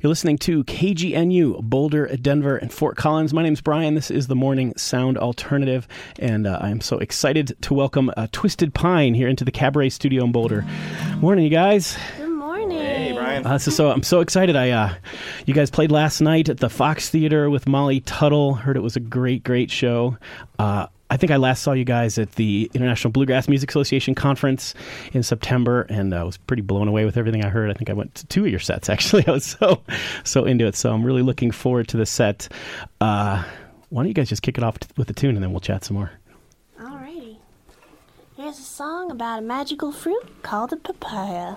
You're listening to KGNU, Boulder, Denver, and Fort Collins. My name's Brian. This is the Morning Sound Alternative, and uh, I am so excited to welcome uh, Twisted Pine here into the Cabaret Studio in Boulder. Morning, you guys. Good morning. Hey, Brian. Uh, so, so I'm so excited. I, uh, you guys played last night at the Fox Theater with Molly Tuttle. Heard it was a great, great show. I think I last saw you guys at the International Bluegrass Music Association conference in September, and I was pretty blown away with everything I heard. I think I went to two of your sets actually. I was so so into it. So I'm really looking forward to the set. Uh, why don't you guys just kick it off t- with a tune, and then we'll chat some more. Alrighty. Here's a song about a magical fruit called a. Papaya,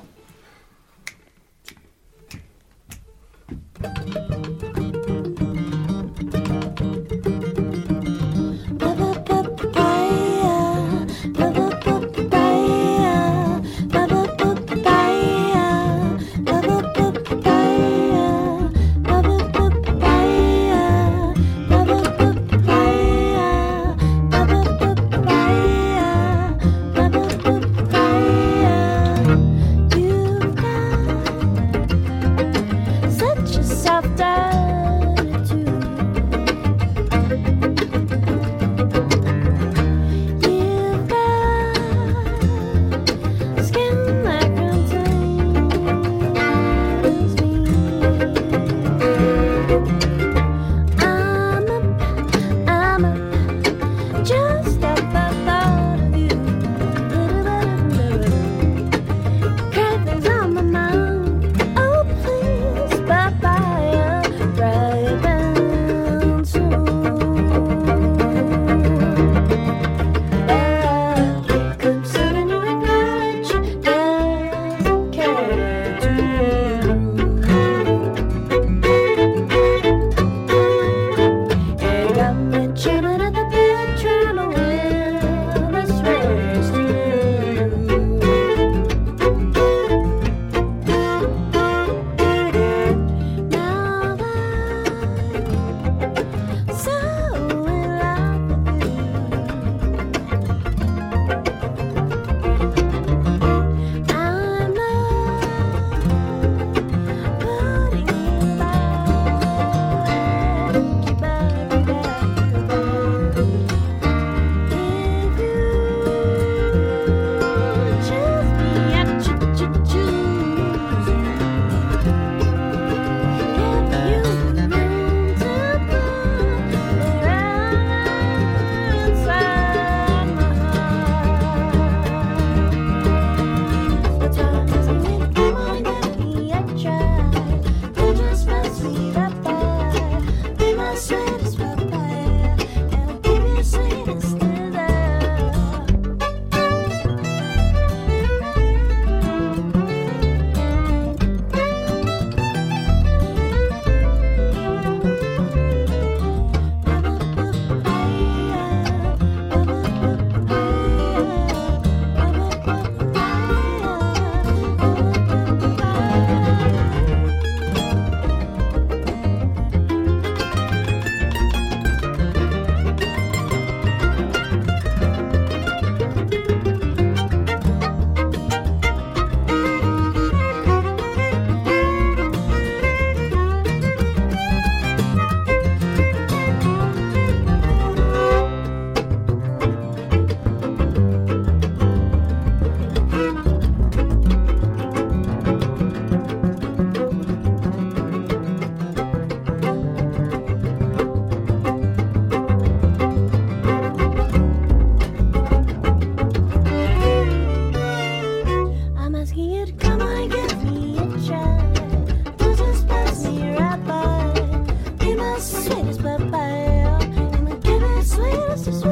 Justice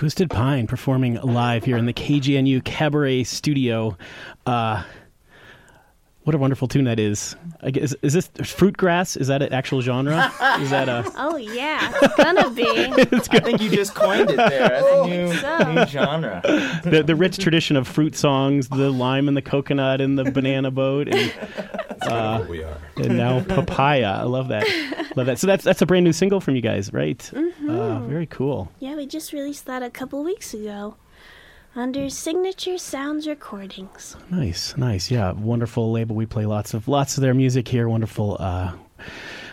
Twisted Pine performing live here in the KGNU Cabaret Studio. Uh, what a wonderful tune that is. I guess, is this fruit grass? Is that an actual genre? Is that a. Oh, yeah, it's gonna be. I think you just coined it there. That's a new, so. new genre. the, the rich tradition of fruit songs, the lime and the coconut and the banana boat, and, What we are. and now papaya. I love that. Love that. So that's that's a brand new single from you guys, right? Uh, very cool. Yeah, we just released that a couple weeks ago under Signature Sounds Recordings. Nice, nice. Yeah, wonderful label. We play lots of lots of their music here. Wonderful. Uh,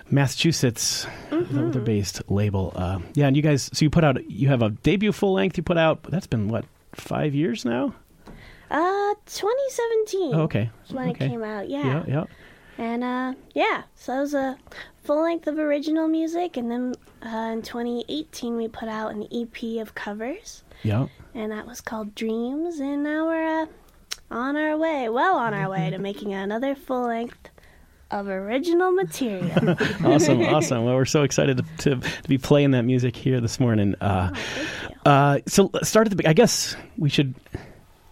Massachusetts, Mm-hmm. they're based label. Uh, yeah, and you guys. So you put out. You have a debut full length. You put out. That's been what five years now. Uh, 2017. Oh, okay. when okay. it came out, yeah. Yeah, yeah. And uh, yeah, so that was a full length of original music, and then uh, in 2018 we put out an EP of covers, Yeah. and that was called Dreams, and now we're uh, on our way, well on our way to making another full length of original material. awesome, awesome. Well, we're so excited to, to, to be playing that music here this morning. Uh, you. uh, so start at the. I guess we should.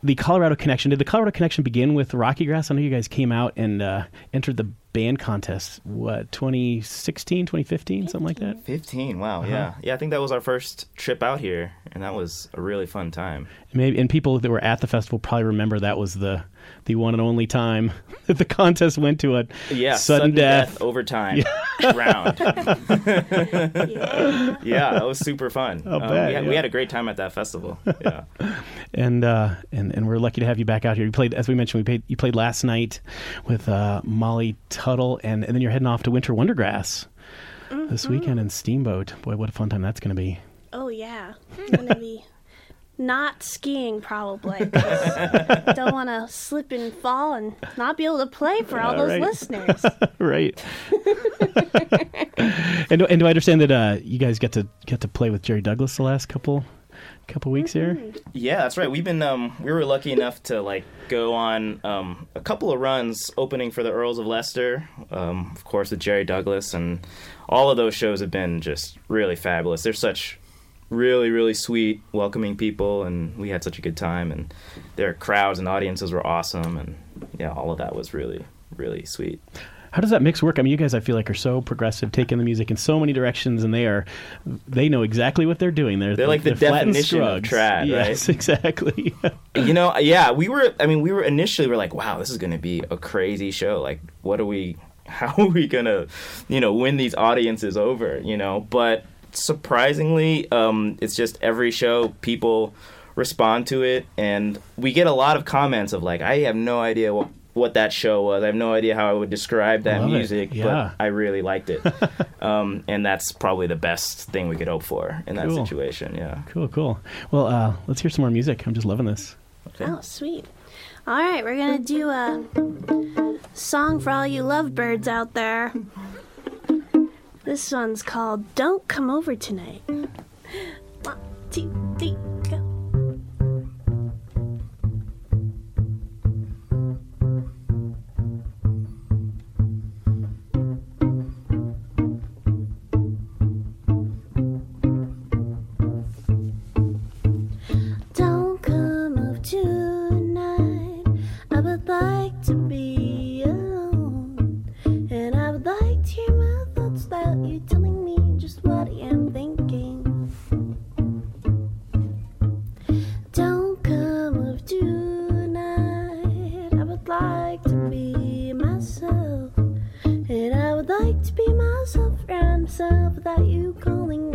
The Colorado Connection. Did the Colorado Connection begin with Rocky Grass? I know you guys came out and uh, entered the band contest. What 2016, 2015, something like that. 15, wow, Uh-huh. yeah. Yeah, I think that was our first trip out here, and that was a really fun time. Maybe and people that were at the festival probably remember that was the the one and only time that the contest went to a Yeah, sudden, death. overtime round. yeah. Yeah, that was super fun. I'll Um, bet, we, had, yeah. we had a great time at that festival. Yeah. and uh, and and we're lucky to have you back out here. You played, as we mentioned, we played. You played last night with uh, Molly Tuttle, and, and then you're heading off to Winter Wondergrass this weekend in Steamboat. Boy, what a fun time that's going to be. Oh yeah, I'm gonna be not skiing probably. Don't want to slip and fall and not be able to play for all Yeah, those right. listeners. right. and do, and do I understand that uh, you guys get to get to play with Jerry Douglas the last couple couple weeks here? Yeah, that's right. We've been um we were lucky enough to like go on um a couple of runs opening for the Earls of Leicester, um of course with Jerry Douglas and all of those shows have been just really fabulous. They're such really really sweet, welcoming people and we had such a good time and their crowds and audiences were awesome and yeah, all of that was really really sweet. How does that mix work? I mean, you guys, I feel like, are so progressive, taking the music in so many directions, and they are, they know exactly what they're doing. They're They're like the and definition of trad, Yes, right? exactly. you know yeah we were i mean we were initially we're like wow this is gonna be a crazy show like what are we how are we gonna you know win these audiences over you know but surprisingly um it's just every show people respond to it and we get a lot of comments of like i have no idea what what that show was i have no idea how i would describe that Love music Yeah. but i really liked it um and that's probably the best thing we could hope for in that Cool. situation yeah cool, cool. Well, uh, let's hear some more music. I'm just loving this. Okay. Oh, sweet. All right, we're gonna do a song for all you lovebirds out there. This one's called "Don't Come Over Tonight." One, two, three, to be myself around myself without you calling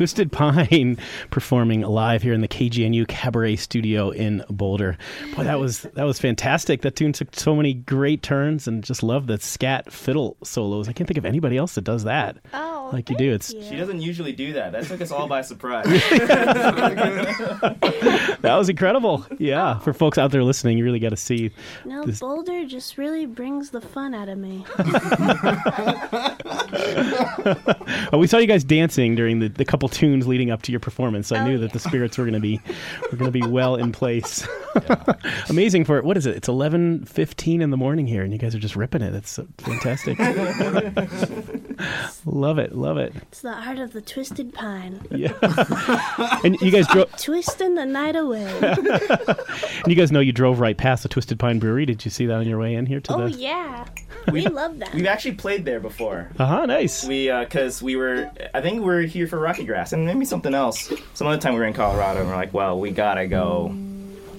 Twisted Pine performing live here in the KGNU Cabaret Studio in Boulder. Boy, that was that was fantastic. That tune took so many great turns and just love the scat fiddle solos. I can't think of anybody else that does that Oh, like you do. It's She doesn't usually do that. That took us all by surprise. that was incredible. Yeah, oh. for folks out there listening, you really got to see. No, This- Boulder just really brings the fun out of me. Oh, we saw you guys dancing during the, the couple tunes leading up to your performance. I Oh, knew that the spirits were going to be were going to be well in place. Amazing for what is it? It's eleven fifteen in the morning here, and you guys are just ripping it. It's fantastic. love it, love it. It's the art of the twisted pine. Yeah. and you guys drove. Twisting the night away. And you guys know you drove right past the Twisted Pine Brewery. Did you see that on your way in here to oh, the? yeah. We love that. We've actually played there before. Uh huh. Nice. We, because we were, I think we were here for Rocky Grass and maybe something else. Some other time we were in Colorado and we're like, well, we gotta go.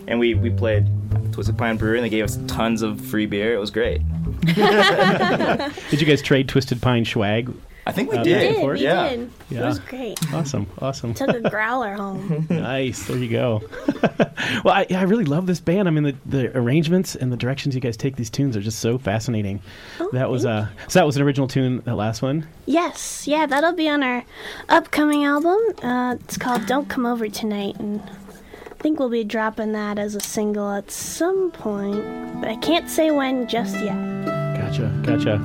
And we, we played Twisted Pine Brewery and they gave us tons of free beer. It was great. Did you guys trade Twisted Pine swag? I think we Uh, We did. did, we it? Yeah. did. It was great. Awesome. Awesome. Took a growler home. Nice. There you go. well, I, I really love this band. I mean, the, the arrangements and the directions you guys take these tunes are just so fascinating. Oh, that was thank uh, so that was an original tune. That last one. Yes, yeah, that'll be on our upcoming album. Uh, it's called "Don't Come Over Tonight," and I think we'll be dropping that as a single at some point, but I can't say when just yet. Gotcha. Gotcha.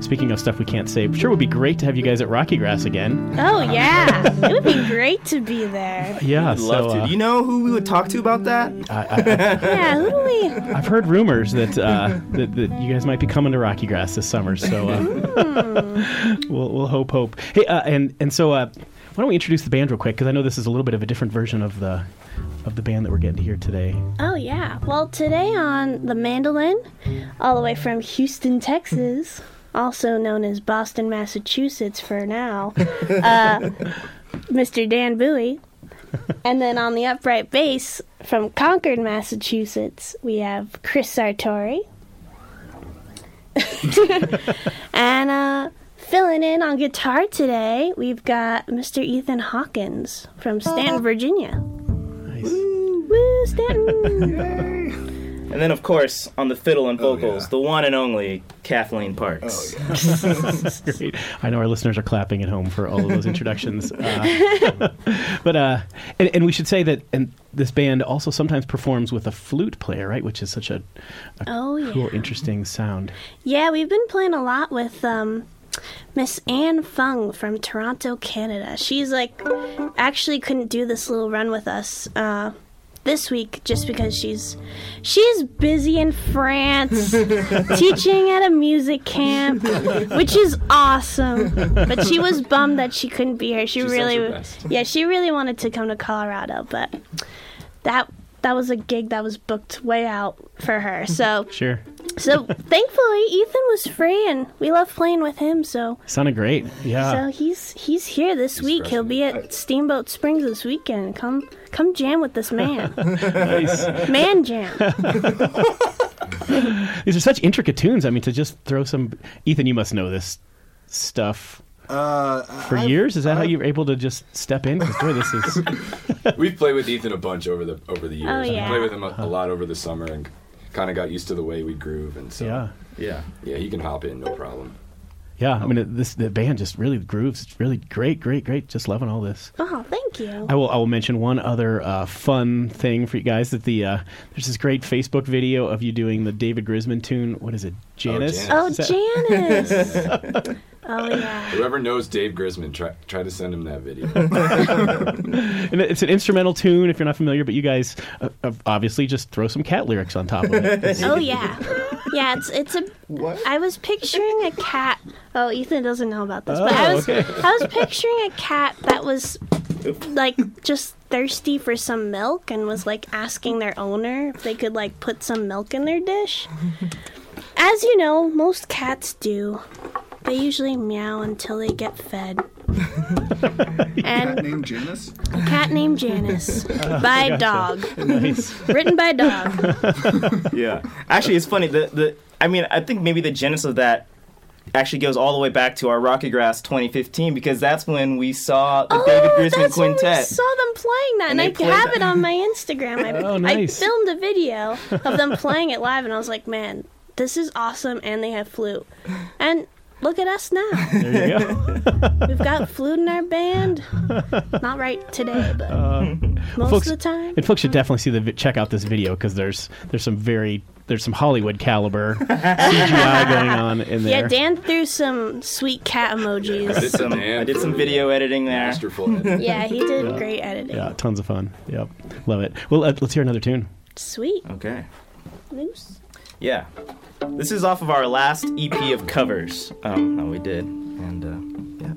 Speaking of stuff we can't say, sure would be great to have you guys at Rocky Grass again. Oh yeah, it would be great to be there. Yeah. I'd love so, to. uh, Do you know who we would talk to about that? I, I, Yeah, who do we? I've heard rumors that, uh, that that you guys might be coming to Rocky Grass this summer. So uh, we'll we'll hope hope. Hey, uh, and and so uh, why don't we introduce the band real quick? Because I know this is a little bit of a different version of the of the band that we're getting to hear today. Oh yeah. Well, today on the mandolin, all the way from Houston, Texas, also known as Boston, Massachusetts for now, uh, Mr. Dan Bui. And then on the upright bass from Concord, Massachusetts, we have Chris Sartori. and uh, filling in on guitar today, we've got Mr. Ethan Hawkins from Staunton, Virginia. Nice. Woo, Staunton! And then, of course, on the fiddle and Oh, vocals, yeah. the one and only Kathleen Parks. Great. I know our listeners are clapping at home for all of those introductions. Uh, but uh, and, and we should say that and this band also sometimes performs with a flute player, right? Which is such a, a Oh, yeah. cool, interesting sound. Yeah, we've been playing a lot with um, Miss Anh Phung from Toronto, Canada. She's like actually couldn't do this little run with us uh, this week just because she's she's busy in France teaching at a music camp, which is awesome. But she was bummed that she couldn't be here. She, She really, her best. yeah, she really wanted to come to Colorado, but that that was a gig that was booked way out for her. So Sure. so thankfully, Ethan was free, and we love playing with him. So, Sounded great. Yeah. so he's he's here this He's week. He'll be crushing at Steamboat Springs this weekend. Come come jam with this man, nice. man jam. These are such intricate tunes. I mean, to just throw some. Ethan, you must know this stuff Uh, for I've- years. Is that how I've- you were able to just step in? boy, this is. We've played with Ethan a bunch over the over the years. Oh, yeah. We played with him a, a lot over the summer and kind of got used to the way we groove, and so Yeah. Yeah. yeah, he can hop in no problem. Yeah, I mean it, this the band just really grooves. It's really great, great, great. Just loving all this. Oh, thank you. I will. I will mention one other uh, fun thing for you guys. That the uh, there's this great Facebook video of you doing the David Grisman tune. What is it, Janice? Janice. Oh, Is that- Janice. oh yeah. Whoever knows Dave Grisman, try try to send him that video. And it's an instrumental tune if you're not familiar. But you guys uh, uh, obviously just throw some cat lyrics on top of it. It's- Oh yeah. Yeah, it's it's a. I was picturing a cat. Oh, Ethan doesn't know about this, but I Oh, was okay. I was picturing a cat that was like just thirsty for some milk and was like asking their owner if they could like put some milk in their dish. As you know, most cats do. They usually meow until they get fed. and Named Janice? a cat named Janice by Dawg, nice. written by Dawg. Yeah. Actually, it's funny. The the I mean, I think maybe the genesis of that actually goes all the way back to our Rocky Grass 2015 because that's when we saw the oh, David Grisman Oh, that's when we saw them playing that, and, And I have that. it on my Instagram. I, Oh, nice. I filmed a video of them playing it live, and I was like, man, this is awesome, and they have flute. And look at us now. There you go. We've got flute in our band. Not right today, but most folks- of the time. And folks should definitely see the check out this video because there's there's some very there's some Hollywood caliber CGI going on in there. Yeah, Dan threw some sweet cat I did emojis. Some, I did some video editing there. Masterful. edit. Yeah, he did great editing. Yeah, tons of fun. Yep, love it. Well, uh, let's hear another tune. Sweet. Okay. Loose. Yeah. This is off of our last EP of covers um, that we did. And uh, yeah.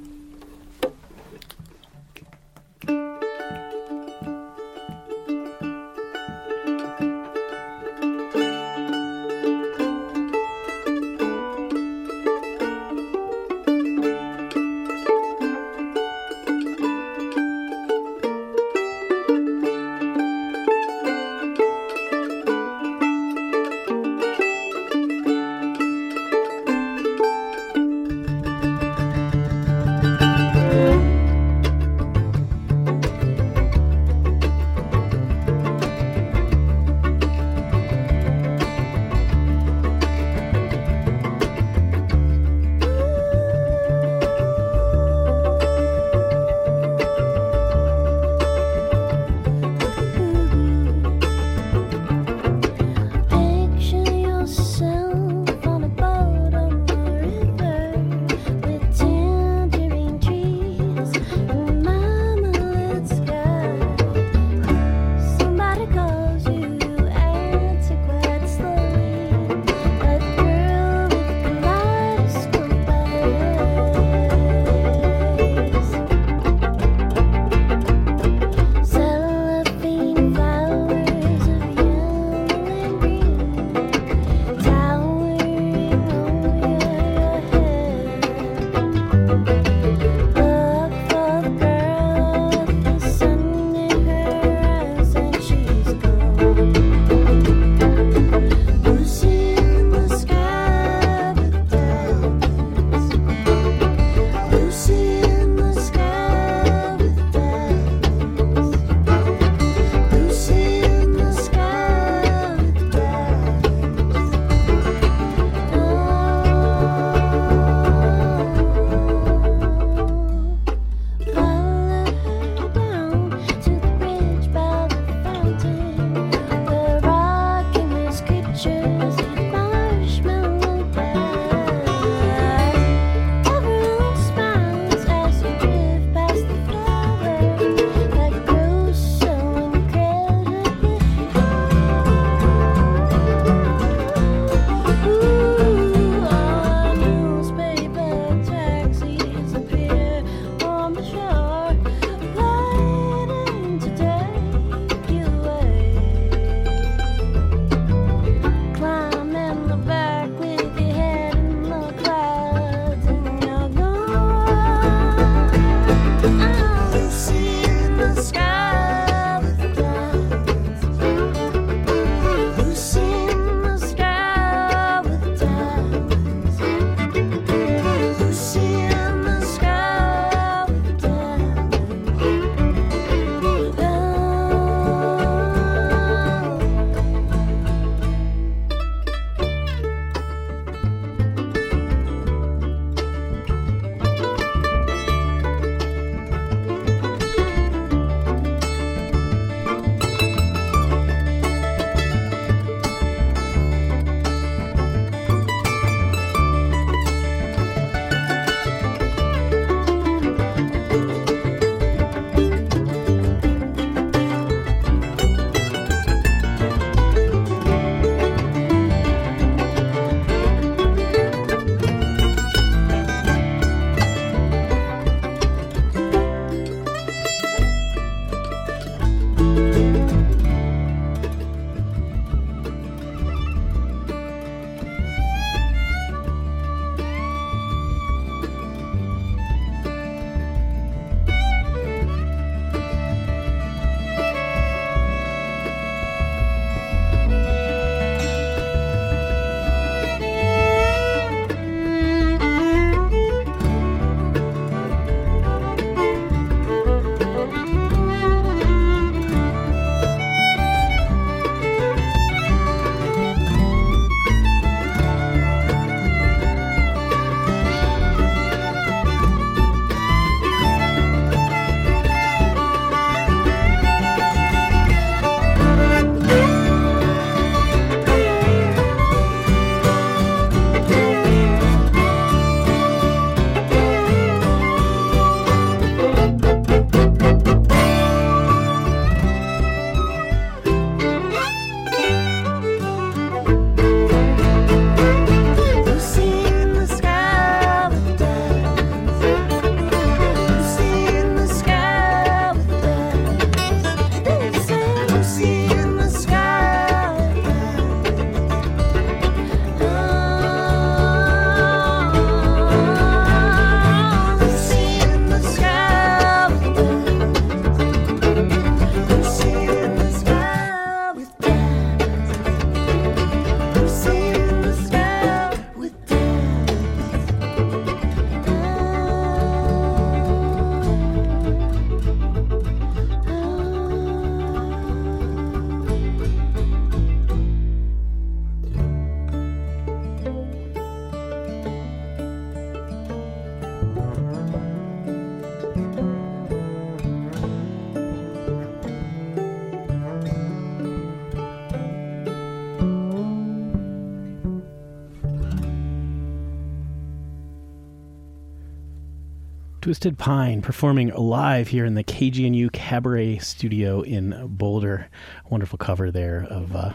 Twisted Pine performing live here in the KGNU Cabaret Studio in Boulder. Wonderful cover there of. Uh,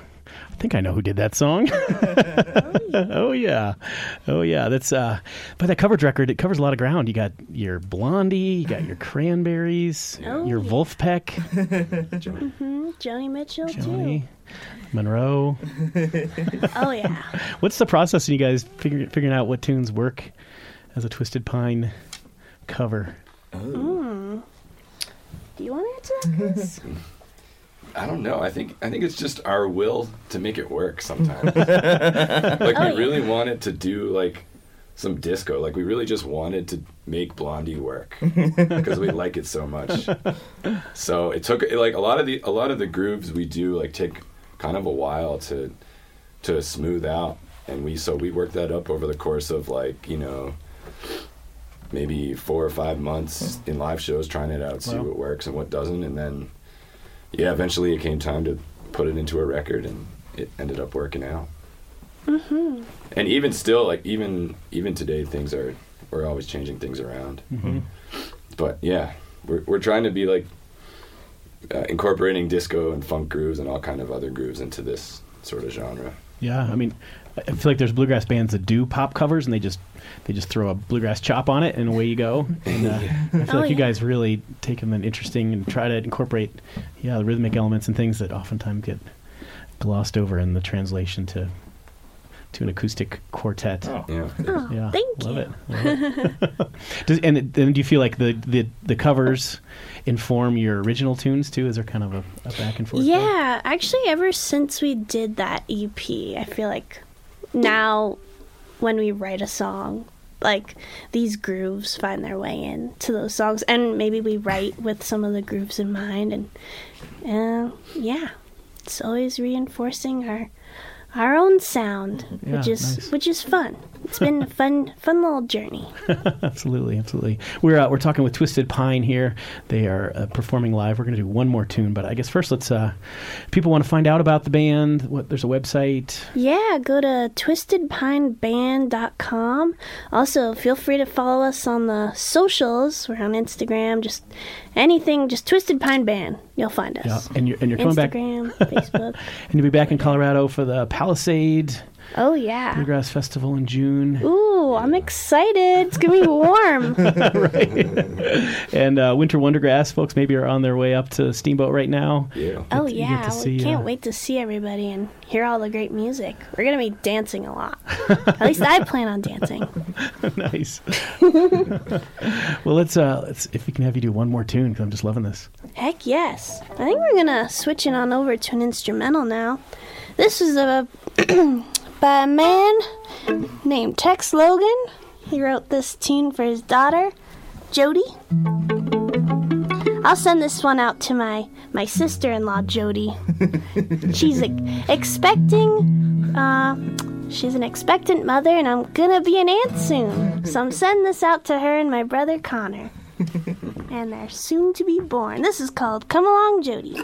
I think I know who did that song. oh yeah, oh yeah. That's uh, but that coverage record. It covers a lot of ground. You got your Blondie, you got your Cranberries, Oh, your yeah. Vulfpeck, hmm Joni Mitchell Joni, Monroe. Oh yeah. What's the process of you guys figure, figuring out what tunes work as a Twisted Pine cover? Oh. Do you want to answer that, Chris? I don't know. I think I think it's just our will to make it work sometimes. like Oh, we yeah. really wanted to do like some disco. Like we really just wanted to make Blondie work because we like it so much. So it took like a lot of the a lot of the grooves we do like take kind of a while to to smooth out, and we so we worked that up over the course of like you know maybe four or five months in live shows trying it out, see Wow. what works and what doesn't, and then yeah, eventually it came time to put it into a record, and it ended up working out. Mm-hmm. And even still, like even even today, things are we're always changing things around. Mhm. But yeah, we're we're trying to be like uh, incorporating disco and funk grooves and all kind of other grooves into this sort of genre. Yeah, I mean, I feel like there's bluegrass bands that do pop covers, and they just they just throw a bluegrass chop on it, and away you go. And uh, I feel Oh, like you yeah. guys really take them and interesting and try to incorporate, yeah, the rhythmic elements and things that oftentimes get glossed over in the translation to to an acoustic quartet. Oh. Yeah. Oh, Yeah, thank love you. it. Love it. Does, and then do you feel like the, the the covers inform your original tunes too? Is there kind of a, a back and forth? there? Yeah, actually, ever since we did that EP, I feel like now when we write a song, like these grooves find their way in to those songs, and maybe we write with some of the grooves in mind, and uh, yeah, it's always reinforcing our our own sound, which is nice. which is fun. It's been a fun fun little journey. absolutely, absolutely. We're uh, we're talking with Twisted Pine here. They are uh, performing live. We're going to do one more tune, but I guess first let's. Uh, people want to find out about the band. What there's a website. Yeah, go to twistedpineband.com. Also, feel free to follow us on the socials. We're on Instagram, just anything, just Twisted Pine Band. You'll find us. Yeah, and you're and you're coming back, Instagram, Facebook. and you'll be back in Colorado for the Palisade Oh, yeah. Bluegrass Festival in June. Ooh, I'm excited. It's going to be warm. And uh, Winter Wondergrass folks maybe are on their way up to Steamboat right now. Yeah. oh, You yeah. to see, we can't uh, wait to see everybody and hear all the great music. We're going to be dancing a lot. At least I plan on dancing. nice. well, let's uh, let's if we can have you do one more tune because I'm just loving this. Heck yes. I think we're gonna switch it on over to an instrumental now. This is a by a man named Tex Logan. He wrote this tune for his daughter, Jody. I'll send this one out to my my sister-in-law, Jody. she's expecting. Uh, she's an expectant mother, and I'm gonna be an aunt soon. So I'm sending this out to her and my brother Connor and they're soon to be born. This is called Come Along Jody.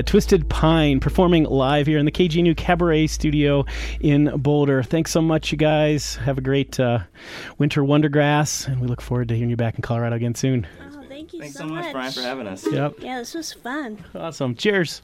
Love. Twisted Pine performing live here in the KGNU Cabaret Studio in Boulder. Thanks so much, you guys. Have a great uh, WinterWonderGrass, and we look forward to hearing you back in Colorado again soon. Oh, thank you Thanks so, so much, Brian, for having us. Yep. Yeah, this was fun. Awesome. Cheers.